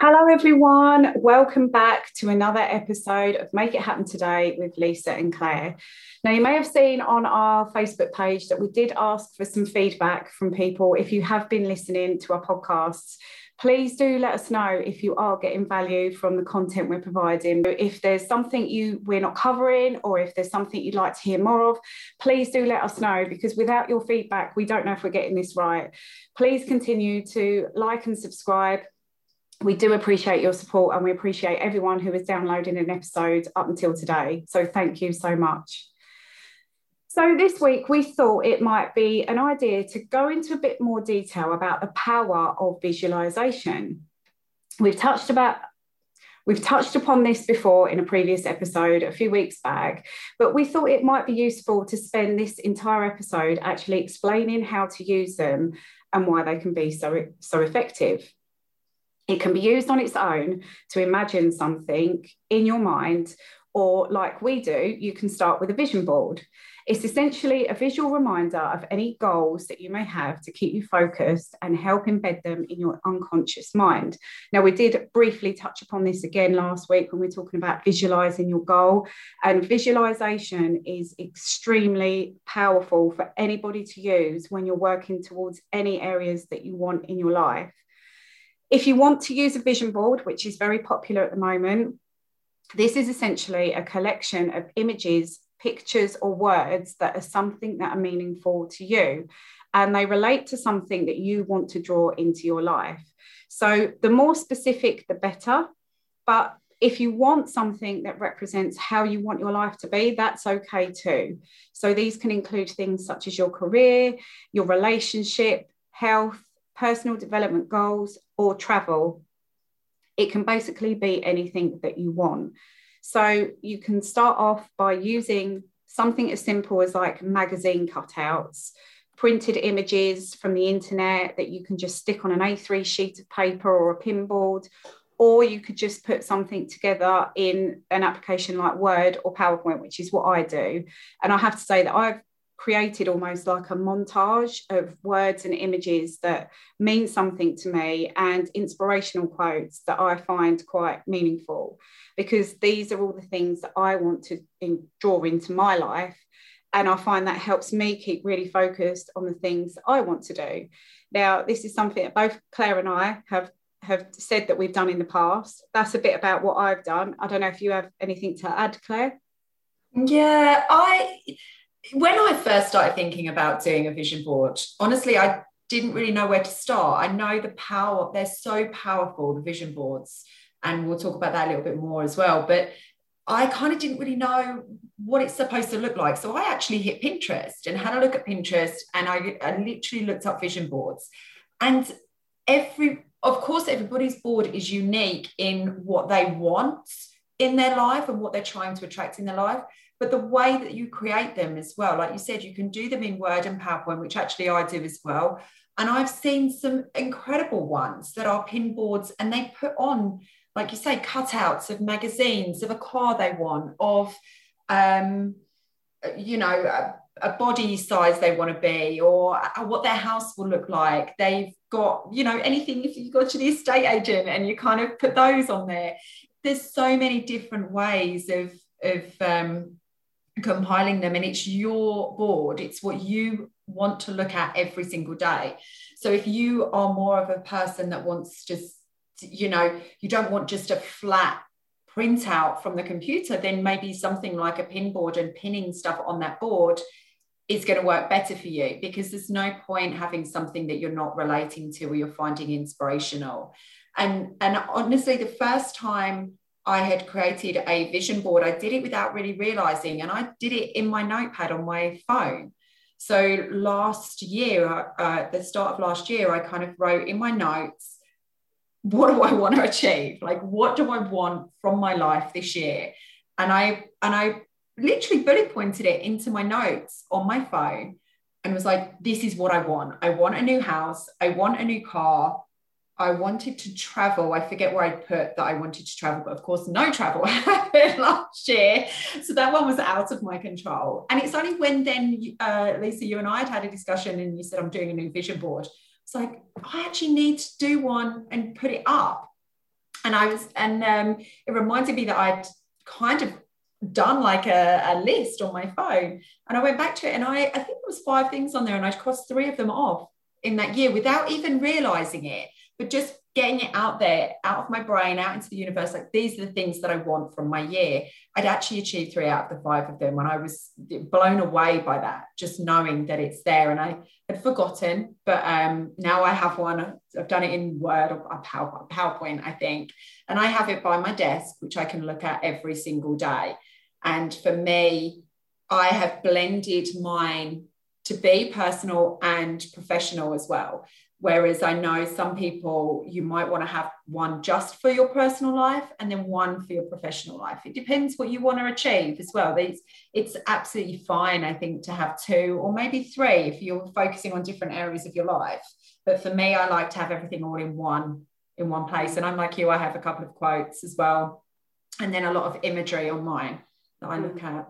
Hello, everyone. Welcome back to another episode of Make It Happen Today with Lisa and Claire. Now, you may have seen on our Facebook page that we did ask for some feedback from people. If you have been listening to our podcasts, please do let us know if you are getting value from the content we're providing. If there's something you we're not covering, or if there's something you'd like to hear more of, please do let us know because without your feedback, we don't know if we're getting this right. Please continue to like and subscribe we do appreciate your support and we appreciate everyone who is downloading an episode up until today. So thank you so much. So this week we thought it might be an idea to go into a bit more detail about the power of visualization. We've touched about We've touched upon this before in a previous episode a few weeks back, but we thought it might be useful to spend this entire episode actually explaining how to use them and why they can be so, so effective. It can be used on its own to imagine something in your mind, or like we do, you can start with a vision board. It's essentially a visual reminder of any goals that you may have to keep you focused and help embed them in your unconscious mind. Now, we did briefly touch upon this again last week when we are talking about visualizing your goal. And visualization is extremely powerful for anybody to use when you're working towards any areas that you want in your life. If you want to use a vision board, which is very popular at the moment, this is essentially a collection of images, pictures, or words that are something that are meaningful to you. And they relate to something that you want to draw into your life. So the more specific, the better. But if you want something that represents how you want your life to be, that's okay too. So these can include things such as your career, your relationship, health, personal development goals, or travel. It can basically be anything that you want. So you can start off by using something as simple as like magazine cutouts, printed images from the internet that you can just stick on an A3 sheet of paper or a pinboard, or you could just put something together in an application like Word or PowerPoint, which is what I do. And I have to say that I've created almost like a montage of words and images that mean something to me and inspirational quotes that I find quite meaningful because these are all the things that I want to in, draw into my life. And I find that helps me keep really focused on the things I want to do. Now, this is something that both Claire and I have have said that we've done in the past. That's a bit about what I've done. I don't know if you have anything to add, Claire. Yeah, I when I first started thinking about doing a vision board, honestly, I didn't really know where to start. I know the power, they're so powerful, the vision boards, and we'll talk about that a little bit more as well. But I kind of didn't really know what it's supposed to look like. So I actually hit Pinterest and had a look at Pinterest and I, I literally looked up vision boards. And every, of course, everybody's board is unique in what they want in their life and what they're trying to attract in their life but the way that you create them as well like you said you can do them in word and powerpoint which actually i do as well. And i've seen some incredible ones that are pin boards and they put on like you say cutouts of magazines of a car they want of um you know a, a body size they want to be or what their house will look like. They've got you know anything if you go to the estate agent and you kind of put those on there. There's so many different ways of of um, compiling them and it's your board. It's what you want to look at every single day. So if you are more of a person that wants just you know you don't want just a flat printout from the computer then maybe something like a pin board and pinning stuff on that board is going to work better for you because there's no point having something that you're not relating to or you're finding inspirational. And and honestly the first time I had created a vision board. I did it without really realizing, and I did it in my notepad on my phone. So last year, uh, the start of last year, I kind of wrote in my notes, what do I want to achieve? Like, what do I want from my life this year? And I and I literally bullet pointed it into my notes on my phone and was like, this is what I want. I want a new house. I want a new car. I wanted to travel. I forget where I put that I wanted to travel, but of course, no travel happened last year. So that one was out of my control. And it's only when then, uh, Lisa, you and I had had a discussion and you said, I'm doing a new vision board. It's like, I actually need to do one and put it up. and I was, and um, it reminded me that I'd kind of done like a, a, list on my phone. And I went back to it and I, I think it was five things on there and I crossed three of them off in that year without even realizing it, but just getting it out there, out of my brain, out into the universe. Like these are the things that I want from my year. I'd actually achieved three out of the five of them when I was blown away by that, just knowing that it's there. And I had forgotten, but um, now I have one. I've done it in Word or PowerPoint, I think. And I have it by my desk, which I can look at every single day. And for me, I have blended mine to be personal and professional as well. Whereas I know some people, you might want to have one just for your personal life and then one for your professional life. It depends what you want to achieve as well. It's, it's absolutely fine, I think, to have two or maybe three if you're focusing on different areas of your life. But for me, I like to have everything all in one in one place. And I'm like you, I have a couple of quotes as well, and then a lot of imagery on mine that I look mm. at.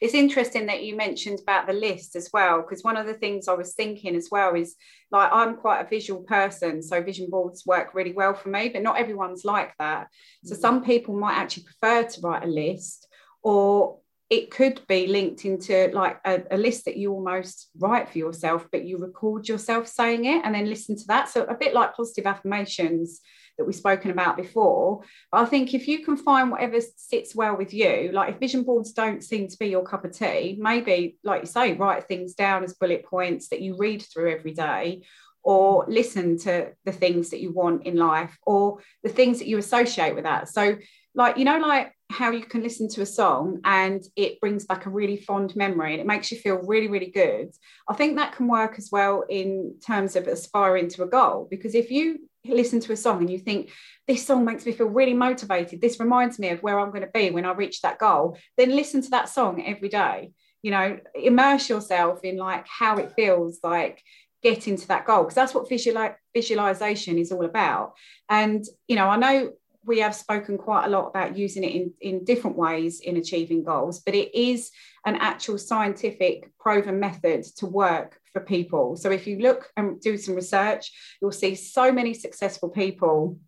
It's interesting that you mentioned about the list as well, because one of the things I was thinking as well is like I'm quite a visual person, so vision boards work really well for me, but not everyone's like that. So mm. some people might actually prefer to write a list, or it could be linked into like a, a, list that you almost write for yourself, but you record yourself saying it and then listen to that. So a bit like positive affirmations that we've spoken about before. But I think if you can find whatever sits well with you, like if vision boards don't seem to be your cup of tea, maybe, like you say, write things down as bullet points that you read through every day or listen to the things that you want in life or the things that you associate with that. So, like, you know, like how you can listen to a song and it brings back a really fond memory and it makes you feel really, really good. I think that can work as well in terms of aspiring to a goal because if you listen to a song and you think this song makes me feel really motivated. This reminds me of where i'm going to be when i reach that goal. Then listen to that song every day you know immerse yourself in like how it feels like getting to that goal because that's what visual visualization is all about. And you know i know we have spoken quite a lot about using it in, in different ways in achieving goals, but it is an actual scientific proven method to work for people. So if you look and do some research, you'll see so many successful people,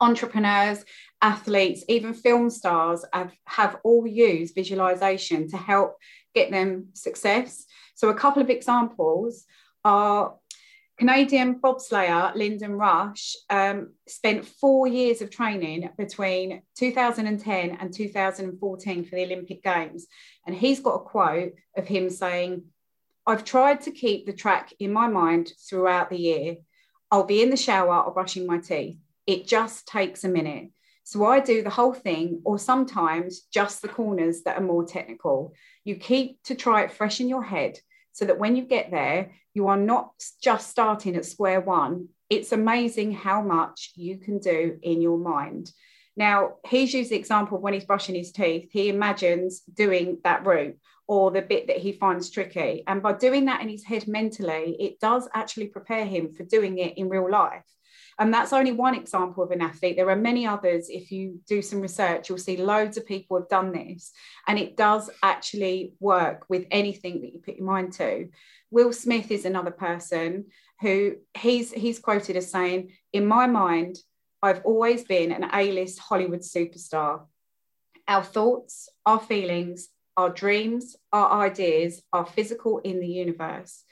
entrepreneurs, athletes, even film stars have, have all used visualization to help get them success. So a couple of examples are Canadian bobsleigher Lyndon Rush um, spent four years of training between 2010 and 2014 for the Olympic Games. And he's got a quote of him saying, I've tried to keep the track in my mind throughout the year. I'll be in the shower or brushing my teeth. It just takes a minute. So I do the whole thing, or sometimes just the corners that are more technical. You keep to try it fresh in your head so that when you get there, you are not just starting at square one. It's amazing how much you can do in your mind. Now, he's used the example when he's brushing his teeth, he imagines doing that route or the bit that he finds tricky. And by doing that in his head mentally, it does actually prepare him for doing it in real life. And that's only one example of an athlete. There are many others. If you do some research, you'll see loads of people have done this. And it does actually work with anything that you put your mind to. Will Smith is another person who he's he's quoted as saying, in my mind, I've always been an A-list Hollywood superstar. Our thoughts, our feelings, our dreams, our ideas are physical in the universe.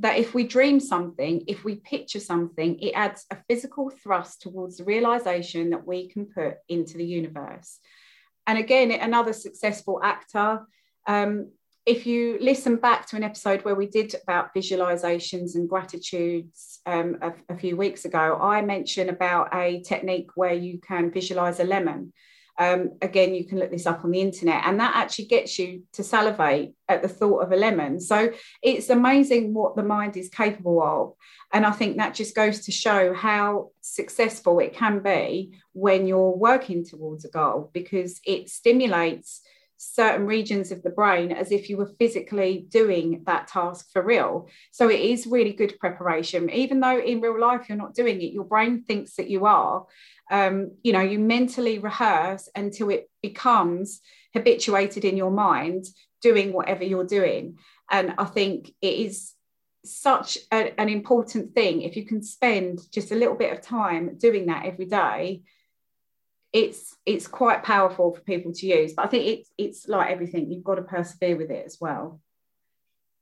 That if we dream something, if we picture something, it adds a physical thrust towards the realization that we can put into the universe. And again, another successful actor. Um, if you listen back to an episode where we did about visualizations and gratitudes um, a, a few weeks ago, I mentioned about a technique where you can visualize a lemon. Um, again, you can look this up on the internet, and that actually gets you to salivate at the thought of a lemon. So it's amazing what the mind is capable of. And I think that just goes to show how successful it can be when you're working towards a goal because it stimulates certain regions of the brain as if you were physically doing that task for real. So it is really good preparation, even though in real life you're not doing it, your brain thinks that you are. Um, you know, you mentally rehearse until it becomes habituated in your mind doing whatever you're doing. And I think it is such a, an important thing if you can spend just a little bit of time doing that every day it's it's quite powerful for people to use. But I think it's it's like everything, you've got to persevere with it as well.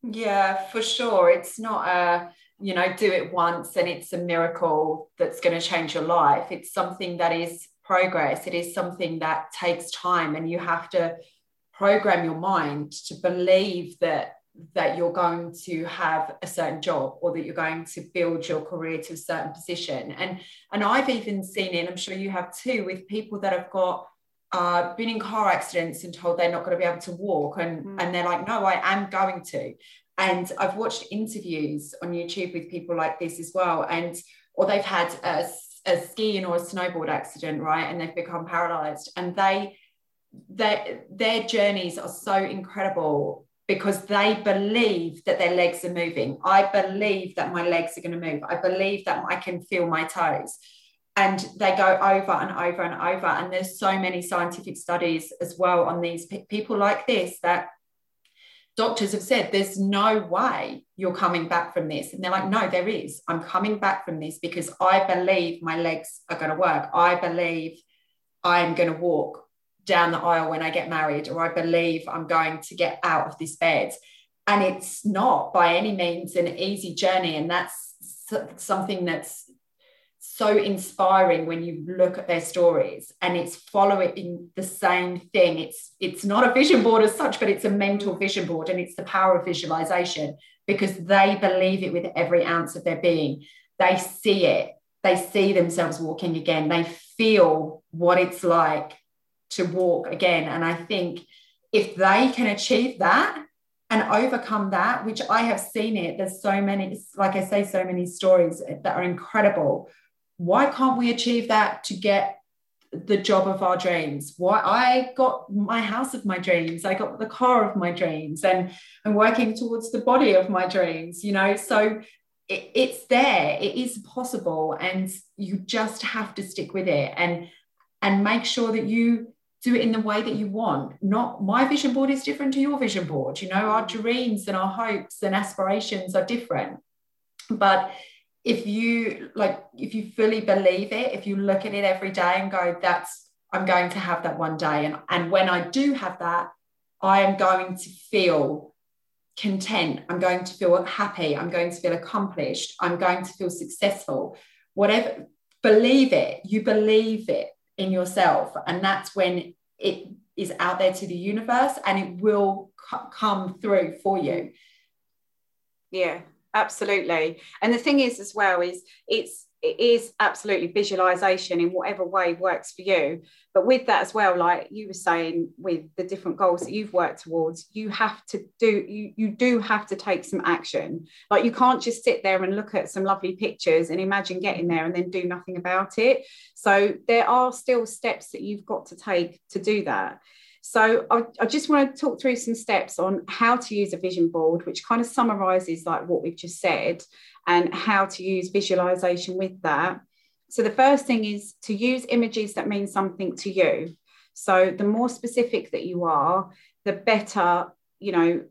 Yeah, for sure. It's not a you know do it once and it's a miracle that's going to change your life. It's something that is progress. It is something that takes time, and you have to program your mind to believe that that you're going to have a certain job or that you're going to build your career to a certain position and and i've even seen it i'm sure you have too with people that have got uh, been in car accidents and told they're not going to be able to walk and mm. and they're like no i am going to and i've watched interviews on youtube with people like this as well and or they've had a, a skiing or a snowboard accident right and they've become paralyzed and they their their journeys are so incredible because they believe that their legs are moving. I believe that my legs are going to move. I believe that I can feel my toes. And they go over and over and over. And there's so many scientific studies as well on these p- people like this that doctors have said there's no way you're coming back from this. And they're like, no, there is. I'm coming back from this because I believe my legs are going to work. I believe I'm going to walk down the aisle when I get married, or I believe I'm going to get out of this bed. And it's not by any means an easy journey. And that's something that's so inspiring when you look at their stories. And it's following the same thing. It's it's not a vision board as such but it's a mental vision board and it's the power of visualization because they believe it with every ounce of their being. They see it. They see themselves walking again. They feel what it's like to walk again. And I think if they can achieve that and overcome that, which I have seen it, there's so many, like I say, so many stories that are incredible. Why can't we achieve that to get the job of our dreams? Why I got my house of my dreams, I got the car of my dreams, and I'm working towards the body of my dreams, you know. So it, it's there, it is possible, and you just have to stick with it and and make sure that you do it in the way that you want. Not my vision board is different to your vision board. You know, our mm. dreams and our hopes and aspirations are different. But if you like, if you fully believe it, if you look at it every day and go, that's, I'm going to have that one day. And, and when I do have that, I am going to feel content. I'm going to feel happy. I'm going to feel accomplished. I'm going to feel successful. Whatever, believe it. You believe it in yourself. And that's when it is out there to the universe and it will c- come through for you. Yeah, absolutely. And the thing is, as well, is it's it is absolutely visualization in whatever way works for you. But with that as well like you were saying with the different goals that you've worked towards you have to do you, you do have to take some action. Like you can't just sit there and look at some lovely pictures and imagine getting there and then do nothing about it. So there are still steps that you've got to take to do that so I, I, just want to talk through some steps on how to use a vision board, which kind of summarizes like what we've just said and how to use visualization with that. So the first thing is to use images that mean something to you. So the more specific that you are, the better, you know,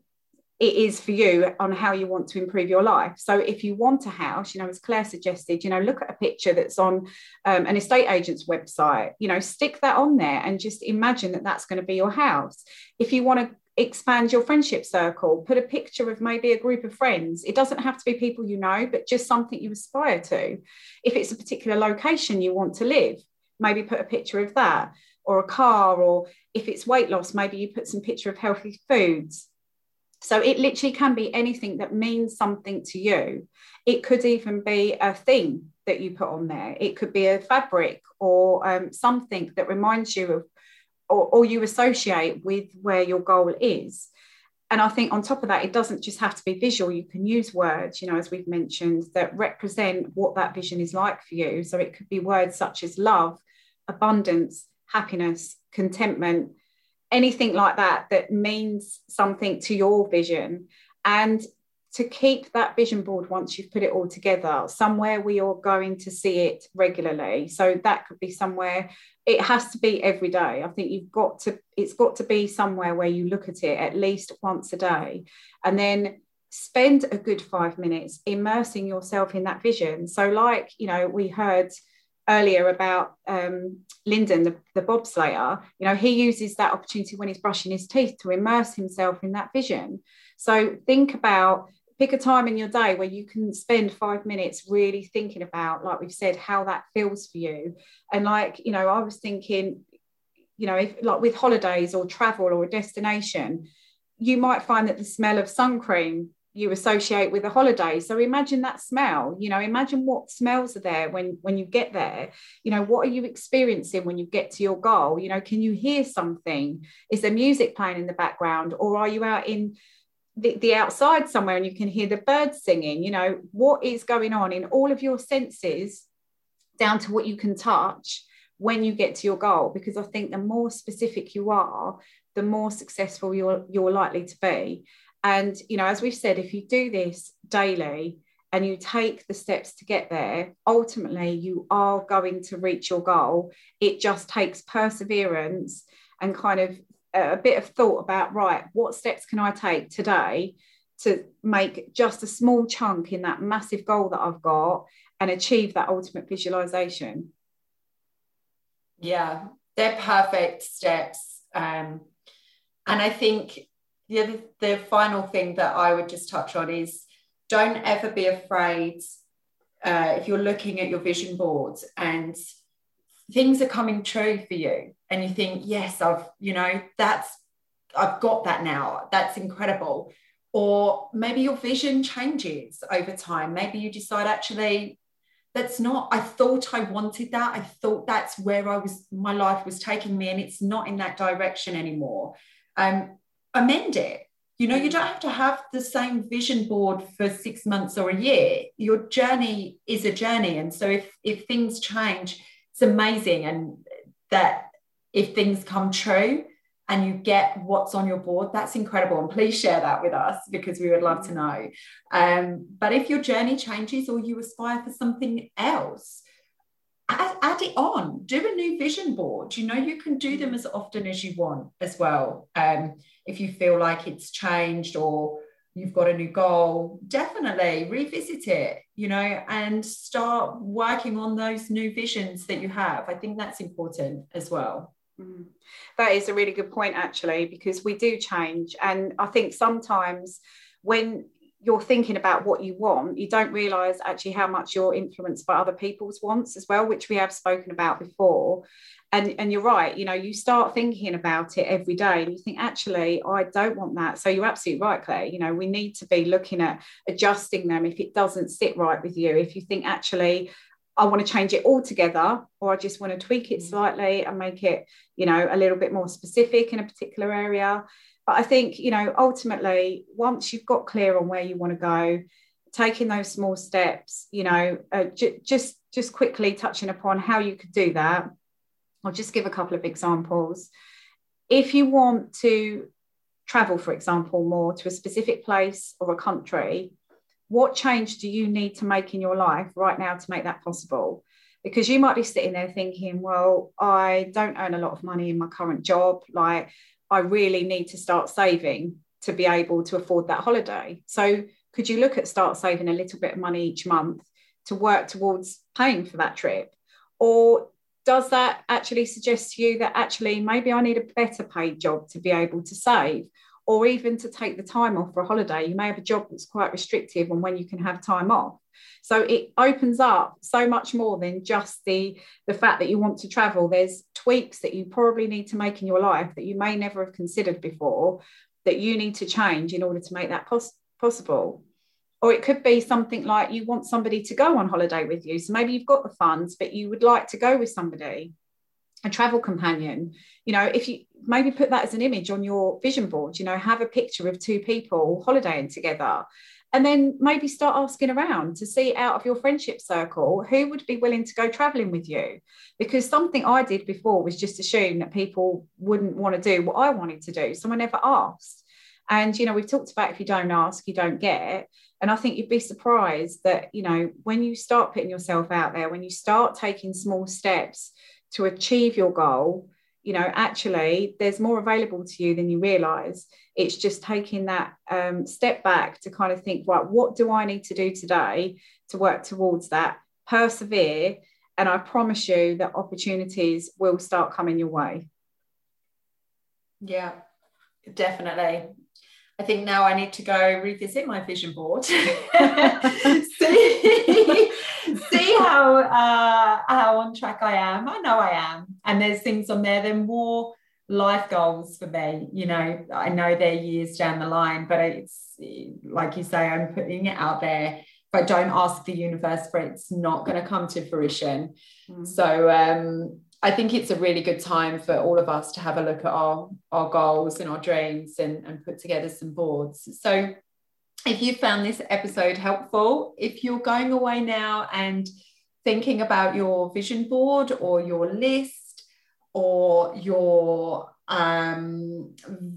it is for you on how you want to improve your life. So if you want a house, you know, as Claire suggested, you know, look at a picture that's on um, an estate agent's website, you know, stick that on there and just imagine that that's going to be your house. If you want to expand your friendship circle, put a picture of maybe a group of friends. It doesn't have to be people you know, but just something you aspire to. If it's a particular location you want to live, maybe put a picture of that or a car, or if it's weight loss, maybe you put some picture of healthy foods so it literally can be anything that means something to you. It could even be a thing that you put on there. It could be a fabric or um, something that reminds you of or, or you associate with where your goal is. And I think on top of that, it doesn't just have to be visual. You can use words, you know, as we've mentioned, that represent what that vision is like for you. So it could be words such as love, abundance, happiness, contentment, anything like that that means something to your vision. And to keep that vision board once you've put it all together somewhere where you're going to see it regularly. So that could be somewhere it has to be every day. I think you've got to it's got to be somewhere where you look at it at least once a day. And then spend a good five minutes immersing yourself in that vision. So like you know we heard earlier about um, Lyndon, the, the bobsleigher, you know, he uses that opportunity when he's brushing his teeth to immerse himself in that vision. So think about pick a time in your day where you can spend five minutes really thinking about, like we've said, how that feels for you. And like, you know, I was thinking, you know, if like with holidays or travel or a destination, you might find that the smell of sun cream you associate with a holiday. So imagine that smell you know imagine what smells are there when when you get there. You know what are you experiencing when you get to your goal? You know can you hear something? Is there music playing in the background? Or are you out in the, the outside somewhere and you can hear the birds singing? You know what is going on in all of your senses down to what you can touch when you get to your goal? Because i think the more specific you are the more successful you're you're likely to be and you know as we've said if you do this daily and you take the steps to get there ultimately you are going to reach your goal. It just takes perseverance and kind of a bit of thought about right what steps can i take today to make just a small chunk in that massive goal that i've got and achieve that ultimate visualization? Yeah they're perfect steps. Um, and i think the other, the final thing that i would just touch on is don't ever be afraid uh, if you're looking at your vision boards and things are coming true for you and you think yes i've you know that's i've got that now. That's incredible. Or maybe your vision changes over time. Maybe you decide actually that's not i thought i wanted that. I thought that's where i was my life was taking me and it's not in that direction anymore. Um amend it. You know you don't have to have the same vision board for six months or a year. Your journey is a journey. And so if if things change it's amazing. And that if things come true and you get what's on your board that's incredible. And please share that with us because we would love to know. Um, but if your journey changes or you aspire for something else add, add, it on. Do a new vision board. You know you can do them as often as you want as well. Um, if you feel like it's changed or you've got a new goal, definitely revisit it, you know, and start working on those new visions that you have. I think that's important as well. Mm. That is a really good point, actually, because we do change. And I think sometimes when you're thinking about what you want, you don't realize actually how much you're influenced by other people's wants as well, which we have spoken about before and and you're right you know you start thinking about it every day and you think actually i don't want that so you're absolutely right claire you know we need to be looking at adjusting them if it doesn't sit right with you if you think actually I want to change it altogether, or I just want to tweak it mm. slightly and make it, you know, a little bit more specific in a particular area. But I think, you know, ultimately, once you've got clear on where you want to go, taking those small steps, you know, uh, j- just just quickly touching upon how you could do that I'll just give a couple of examples. If you want to travel, for example, more to a specific place or a country, what change do you need to make in your life right now to make that possible? Because you might be sitting there thinking, well, I don't earn a lot of money in my current job. Like, I really need to start saving to be able to afford that holiday. So, could you look at start saving a little bit of money each month to work towards paying for that trip? Or does that actually suggest to you that actually maybe I need a better paid job to be able to save? Or even to take the time off for a holiday. You may have a job that's quite restrictive on when you can have time off. So it opens up so much more than just the, the fact that you want to travel. There's tweaks that you probably need to make in your life that you may never have considered before that you need to change in order to make that pos- possible or it could be something like you want somebody to go on holiday with you. So maybe you've got the funds, but you would like to go with somebody, a travel companion. You know, if you maybe put that as an image on your vision board, you know, have a picture of two people holidaying together. And then maybe start asking around to see out of your friendship circle who would be willing to go traveling with you. Because something I did before was just assume that people wouldn't want to do what I wanted to do. So I never asked. And, you know, we've talked about if you don't ask, you don't get. And I think you'd be surprised that, you know, when you start putting yourself out there, when you start taking small steps to achieve your goal, you know, actually there's more available to you than you realize. It's just taking that um, step back to kind of think, right, what do I need to do today to work towards that? Persevere and I promise you that opportunities will start coming your way. Yeah, definitely. I think now I need to go revisit my vision board, see, see how uh, how on track I am. I know I am, and there's things on there. They're more life goals for me. You know, I know they're years down the line, but it's like you say, I'm putting it out there. If I don't ask the universe for it, it's not going to come to fruition. Mm. So um, I think it's a really good time for all of us to have a look at our, our goals and our dreams and, and put together some boards. So if you found this episode helpful, if you're going away now and thinking about your vision board or your list or your um,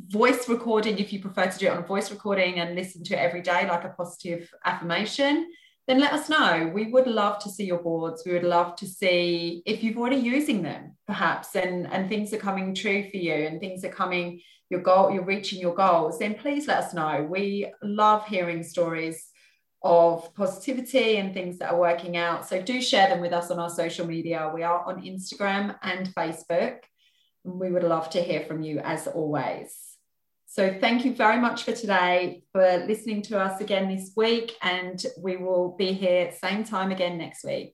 voice recording, if you prefer to do it on a voice recording and listen to it every day, like a positive affirmation, then let us know. We would love to see your boards. We would love to see if you've already using them, perhaps, and, and things are coming true for you and things are coming, your goal, you're reaching your goals, then please let us know. We love hearing stories of positivity and things that are working out. So do share them with us on our social media. We are on Instagram and Facebook. And we would love to hear from you as always. So thank you very much for today, for listening to us again this week, and we will be here same time again next week.